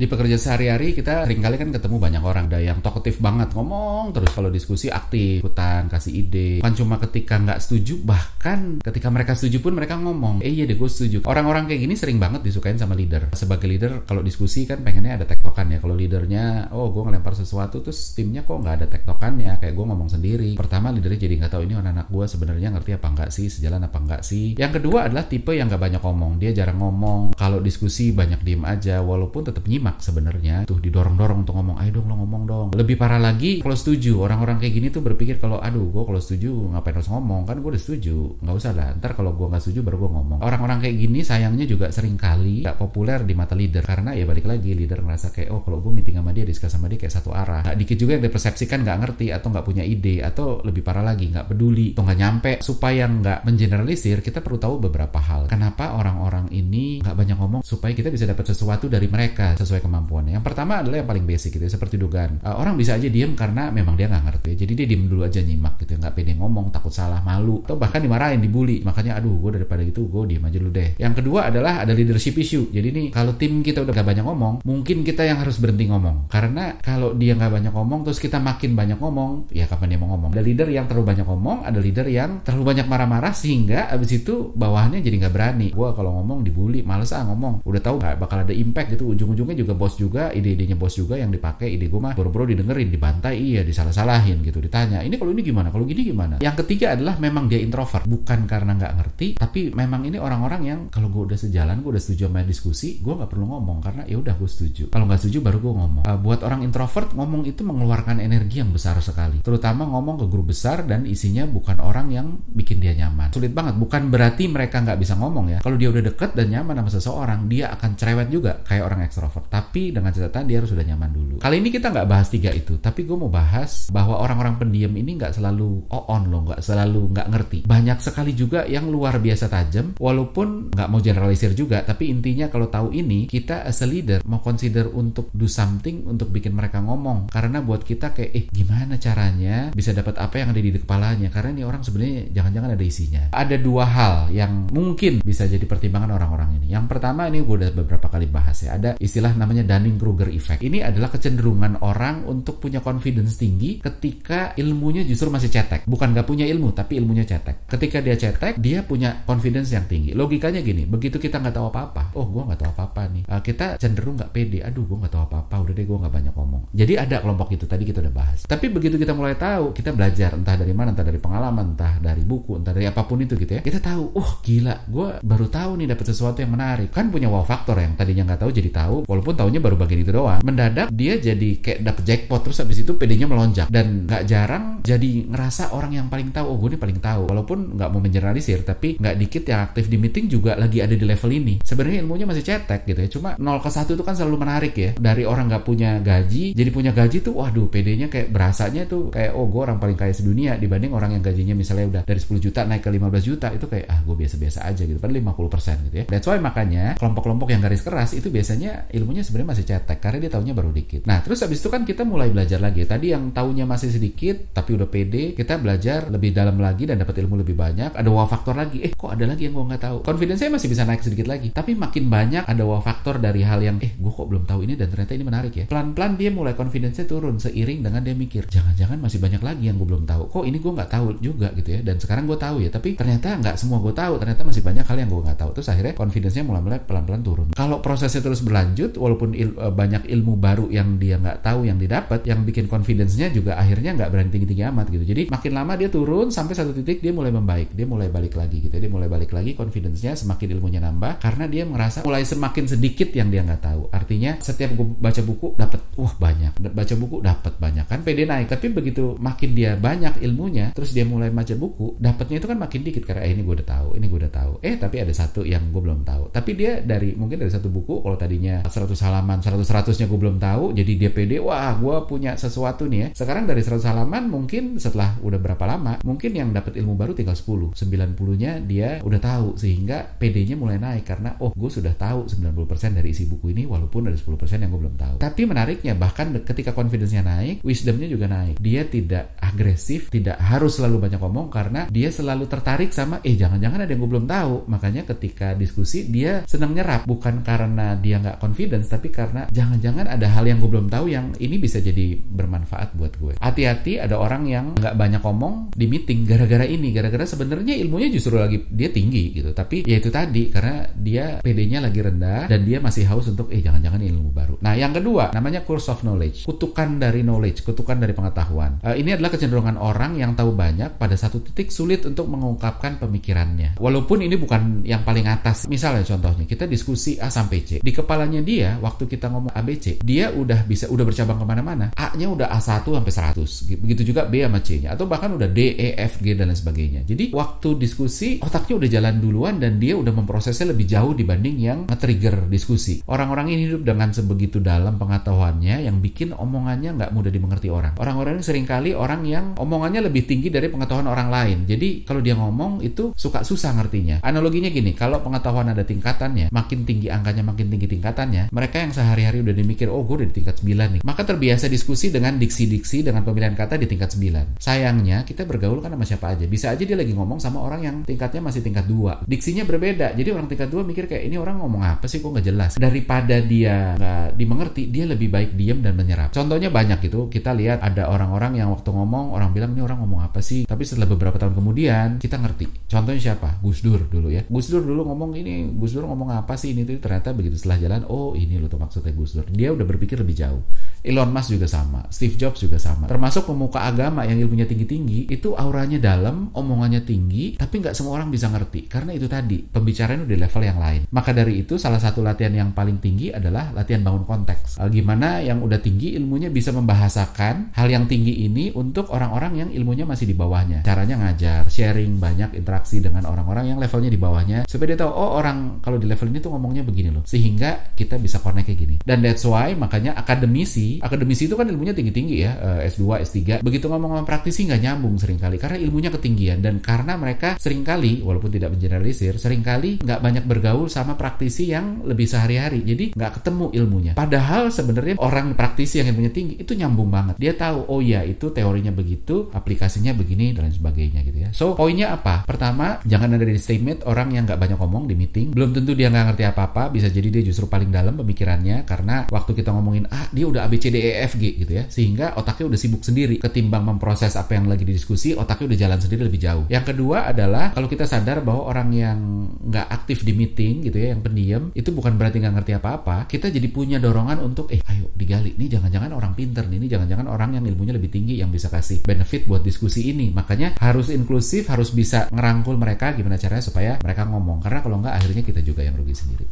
Di pekerjaan sehari-hari kita sering kali kan ketemu banyak orang ada yang talkative banget ngomong terus kalau diskusi aktif, ikutan, kasih ide. Bukan cuma ketika nggak setuju, bahkan ketika mereka setuju pun mereka ngomong, eh iya deh gue setuju. Orang-orang kayak gini sering banget disukain sama leader. Sebagai leader kalau diskusi kan pengennya ada tektokan ya. Kalau leadernya, oh gue ngelempar sesuatu terus timnya kok nggak ada tektokannya, kayak gue ngomong sendiri. Pertama leadernya jadi nggak tahu ini anak-anak gue sebenarnya ngerti apa enggak sih, sejalan apa enggak sih. Yang kedua adalah tipe yang nggak banyak ngomong. Dia jarang ngomong. Kalau diskusi banyak diem aja, walaupun tetap nyimak sebenarnya. Tuh didorong-dorong untuk ngomong, ayo dong lo ngomong dong. Lebih parah lagi kalau setuju. Orang-orang kayak gini tuh berpikir kalau aduh gue kalau setuju ngapain harus ngomong kan gue udah setuju. Nggak usah lah. Ntar kalau gue nggak setuju baru gue ngomong. Orang-orang kayak gini sayangnya juga sering kali nggak populer di mata leader karena ya balik lagi leader ngerasa kayak oh kalau gue meeting sama dia diskus sama dia kayak satu arah. Nah, dikit juga yang dipersepsikan nggak ngerti atau nggak punya ide atau lebih parah lagi nggak peduli atau nggak nyampe supaya nggak mengeneralisir kita perlu tahu beberapa hal. Kenapa orang-orang ini nggak banyak ngomong supaya kita bisa dapat sesuatu dari mereka sesuai kemampuannya. Yang pertama adalah yang paling basic gitu seperti dugaan. Uh, orang bisa aja diem karena memang dia nggak ngerti. Jadi dia diem dulu aja nyimak gitu, nggak pede ngomong, takut salah, malu, atau bahkan dimarahin, dibully. Makanya aduh gue daripada gitu gue diem aja dulu deh. Yang kedua adalah ada leadership issue. Jadi nih kalau tim kita udah gak banyak ngomong, mungkin kita yang harus berhenti ngomong. Karena kalau dia nggak banyak ngomong, terus kita makin banyak ngomong, ya kapan dia mau ngomong? Ada leader yang terlalu banyak ngomong, ada leader yang terlalu banyak marah-marah sehingga abis itu bawahannya jadi nggak berani. Gue kalau ngomong dibully, males ah ngomong. Udah tahu nggak bakal ada impact gitu. Ujung-ujungnya juga bos juga, ide-idenya bos juga yang dipakai. Ide gue mah boro-boro didengerin, dibantai, iya disalah-salahin gitu, ditanya. Ini kalau ini gimana? Kalau gini gimana? Yang ketiga adalah memang dia introvert, bukan karena nggak ngerti, tapi memang ini orang-orang yang kalau gue udah sejalan, gue udah setuju sama diskusi, gue nggak perlu ngomong karena ya udah gue setuju. Kalau nggak setuju baru gue ngomong. Uh, buat orang introvert ngomong itu mengeluarkan energi yang besar sekali, terutama ngomong ke grup besar dan isinya bukan orang yang bikin dia nyaman. Sulit banget. Bukan berarti mereka nggak bisa ngomong ya. Kalau dia udah deket dan nyaman sama seseorang, dia akan cerewet juga kayak orang ekstrovert. Tapi dengan catatan dia harus sudah nyaman dulu. Kali ini kita nggak bahas tiga itu, tapi gue mau bahas bahwa orang-orang pendiam ini nggak selalu on loh, nggak selalu nggak ngerti. Banyak sekali juga yang luar biasa tajam, walaupun nggak mau generalisir juga, tapi intinya kalau tahu ini, kita as a leader mau consider untuk do something untuk bikin mereka ngomong. Karena buat kita kayak, eh gimana caranya bisa dapat apa yang ada di kepalanya? Karena ini orang sebenarnya jangan-jangan ada isinya. Ada dua hal yang mungkin bisa jadi pertimbangan orang-orang ini. Yang pertama ini gue udah beberapa kali bahas ya. Ada istilah namanya Dunning-Kruger effect. Ini adalah kecenderungan orang untuk punya confidence tinggi ketika ilmunya justru masih cetek. Bukan gak punya ilmu, tapi ilmunya cetek. Ketika dia cetek, dia punya confidence yang tinggi. Logikanya gini, begitu kita nggak tahu apa-apa, oh gue nggak tahu apa-apa nih. Uh, kita cenderung nggak pede. Aduh, gue nggak tahu apa-apa. Udah deh, gue nggak banyak ngomong. Jadi ada kelompok itu tadi kita udah bahas. Tapi begitu kita mulai tahu, kita belajar entah dari mana, entah dari pengalaman, entah dari buku, entah dari apa pun itu gitu ya. Kita tahu, oh gila, gue baru tahu nih dapat sesuatu yang menarik. Kan punya wow faktor yang tadinya nggak tahu jadi tahu, walaupun tahunya baru bagian itu doang. Mendadak dia jadi kayak dapet jackpot terus habis itu pedenya melonjak dan nggak jarang jadi ngerasa orang yang paling tahu. Oh gue nih paling tahu. Walaupun nggak mau mengeneralisir, tapi nggak dikit yang aktif di meeting juga lagi ada di level ini. Sebenarnya ilmunya masih cetek gitu ya. Cuma 0 ke 1 itu kan selalu menarik ya. Dari orang nggak punya gaji, jadi punya gaji tuh, waduh pedenya kayak berasanya tuh kayak oh gue orang paling kaya sedunia dibanding orang yang gajinya misalnya udah dari 10 juta naik ke 15 juta itu kayak ah gue biasa-biasa aja gitu. Padahal 50% gitu ya. That's why makanya kelompok-kelompok yang garis keras itu biasanya ilmunya sebenarnya masih cetek karena dia tahunya baru dikit. Nah terus habis itu kan kita mulai belajar lagi. Tadi yang tahunya masih sedikit tapi udah pede, kita belajar lebih dalam lagi dan dapat ilmu lebih banyak. Ada wow faktor lagi. Eh kok ada lagi yang gue nggak tahu. Confidence saya masih bisa naik sedikit lagi. Tapi makin banyak ada wow faktor dari hal yang eh gue kok belum tahu ini dan ternyata ini menarik ya. Pelan-pelan dia mulai confidence-nya turun seiring dengan dia mikir jangan-jangan masih banyak lagi yang gue belum tahu. Kok ini gue nggak tahu juga gitu ya. Dan sekarang gue tahu ya. Tapi ternyata nggak semua gue tahu. Ternyata masih banyak hal yang gue nggak tahu. Terus akhirnya confidence-nya mulai-mulai pelan-pelan turun. Kalau prosesnya terus berlanjut, walaupun il, banyak ilmu baru yang dia nggak tahu yang didapat, yang bikin confidence-nya juga akhirnya nggak berani tinggi-tinggi amat gitu. Jadi makin lama dia turun sampai satu titik dia mulai membaik, dia mulai balik lagi gitu. Dia mulai balik lagi confidence-nya semakin ilmunya nambah karena dia merasa mulai semakin sedikit yang dia nggak tahu. Artinya setiap gue baca buku dapat wah banyak, baca buku dapat banyak kan PD naik. Tapi begitu makin dia banyak ilmunya, terus dia mulai baca buku, dapatnya itu kan makin dikit karena eh, ini gue udah tahu, ini gue udah tahu. Eh tapi ada satu yang gue belum tahu. Tapi dia dari mungkin dari satu buku kalau tadinya 100 halaman 100 100-nya gue belum tahu, jadi dia pede wah gue punya sesuatu nih ya. Sekarang dari 100 halaman mungkin setelah udah berapa lama mungkin yang dapat ilmu baru tinggal 10 90 nya dia udah tahu sehingga PD-nya mulai naik karena oh gue sudah tahu 90% dari isi buku ini walaupun ada 10% yang gue belum tahu. Tapi menariknya bahkan ketika confidence-nya naik wisdomnya juga naik. Dia tidak agresif tidak harus selalu banyak ngomong karena dia selalu tertarik sama eh jangan-jangan ada yang gue belum tahu. Makanya ketika diskusi dia senang nyerap bukan karena dia nggak confidence tapi karena jangan-jangan ada hal yang gue belum tahu yang ini bisa jadi bermanfaat buat gue hati-hati ada orang yang nggak banyak ngomong di meeting gara-gara ini. Gara-gara sebenarnya ilmunya justru lagi dia tinggi gitu. Tapi ya itu tadi karena dia PD-nya lagi rendah dan dia masih haus untuk eh jangan-jangan ilmu baru. Nah yang kedua namanya course of knowledge kutukan dari knowledge kutukan dari pengetahuan. Uh, ini adalah kecenderungan orang yang tahu banyak pada satu titik sulit untuk mengungkapkan pemikirannya. Walaupun ini bukan yang paling atas. Misalnya contohnya kita diskusi A sampai C. Di kepalanya dia waktu kita ngomong ABC dia udah bisa udah bercabang ke mana-mana. A-nya udah A1 sampai 100 begitu juga B sama C-nya. Atau bahkan udah D, E, F, G dan lain sebagainya. Jadi waktu diskusi otaknya udah jalan duluan dan dia udah memprosesnya lebih jauh dibanding yang nge-trigger diskusi. Orang-orang ini hidup dengan sebegitu dalam pengetahuannya yang bikin omongannya nggak mudah dimengerti orang. Orang-orang ini sering kali orang yang omongannya lebih tinggi dari pengetahuan orang lain. Jadi kalau dia ngomong itu suka susah ngertinya. Analoginya gini kalau pengetahuan ada tingkatannya makin tinggi angkanya makin tinggi tingkatannya mereka yang sehari-hari udah dimikir oh gue udah di tingkat 9 nih. Maka terbiasa diskusi dengan diksi-diksi dengan pemilihan kata di tingkat 9 sayangnya kita bergaul kan sama siapa aja. Bisa aja dia lagi ngomong sama orang yang tingkatnya masih tingkat 2 diksinya berbeda. Jadi orang tingkat 2 mikir kayak ini orang ngomong apa sih? Kok nggak jelas? Daripada dia nggak dimengerti dia lebih baik diam dan menyerap. Contohnya banyak gitu kita lihat ada orang-orang yang waktu ngomong orang bilang ini orang ngomong apa sih? Tapi setelah beberapa tahun kemudian kita ngerti. Contohnya siapa? Gus Dur dulu ya. Gus Dur dulu ngomong ini Gus Dur ngomong apa sih? Ini ternyata begitu. Setelah jalan oh ini loh tuh maksudnya Gus Dur. Dia udah berpikir lebih jauh Elon Musk juga sama Steve Jobs juga sama. Termasuk pemuka agama yang ilmunya tinggi-tinggi itu auranya dalam omongannya tinggi tapi nggak semua orang bisa ngerti. Karena itu tadi pembicaraan udah level yang lain. Maka dari itu salah satu latihan yang paling tinggi adalah latihan bangun konteks. Gimana yang udah tinggi ilmunya bisa membahasakan hal yang tinggi ini untuk orang-orang yang ilmunya masih di bawahnya. Caranya ngajar sharing banyak interaksi dengan orang-orang yang levelnya di bawahnya. Supaya dia tahu oh orang kalau di level ini tuh ngomongnya begini loh. Sehingga kita bisa connect kayak gini. Dan that's why makanya akademisi akademisi itu kan ilmunya tinggi-tinggi ya S2 S3 begitu ngomong-ngomong praktisi nggak nyambung sering kali karena ilmunya ketinggian. Dan karena mereka sering kali walaupun tidak mengeneralisir sering kali nggak banyak bergaul sama praktisi yang lebih sehari-hari. Jadi nggak ketemu ilmunya. Padahal sebenarnya orang praktisi yang ilmunya tinggi itu nyambung banget. Dia tahu oh ya itu teorinya begitu aplikasinya begini dan lain sebagainya gitu ya. So poinnya apa? Pertama jangan ada di statement orang yang nggak banyak ngomong di meeting. Belum tentu dia nggak ngerti apa-apa bisa jadi dia justru paling dalam pemikirannya karena waktu kita ngomongin ah dia udah A B C E gitu ya. Sehingga otaknya udah sibuk sendiri ketimbang memproses apa yang lagi didiskusi otaknya udah jalan sendiri lebih jauh. Yang kedua adalah kalau kita sadar bahwa orang yang nggak aktif di meeting gitu ya yang pendiam itu bukan berarti nggak ngerti apa-apa. Kita jadi punya dorongan untuk eh ayo digali. Nih jangan-jangan orang pinter nih. Ini jangan-jangan orang yang ilmunya lebih tinggi yang bisa kasih benefit buat diskusi ini. Makanya harus inklusif harus bisa ngerangkul mereka gimana caranya supaya mereka ngomong. Karena kalau nggak akhirnya kita juga yang rugi sendiri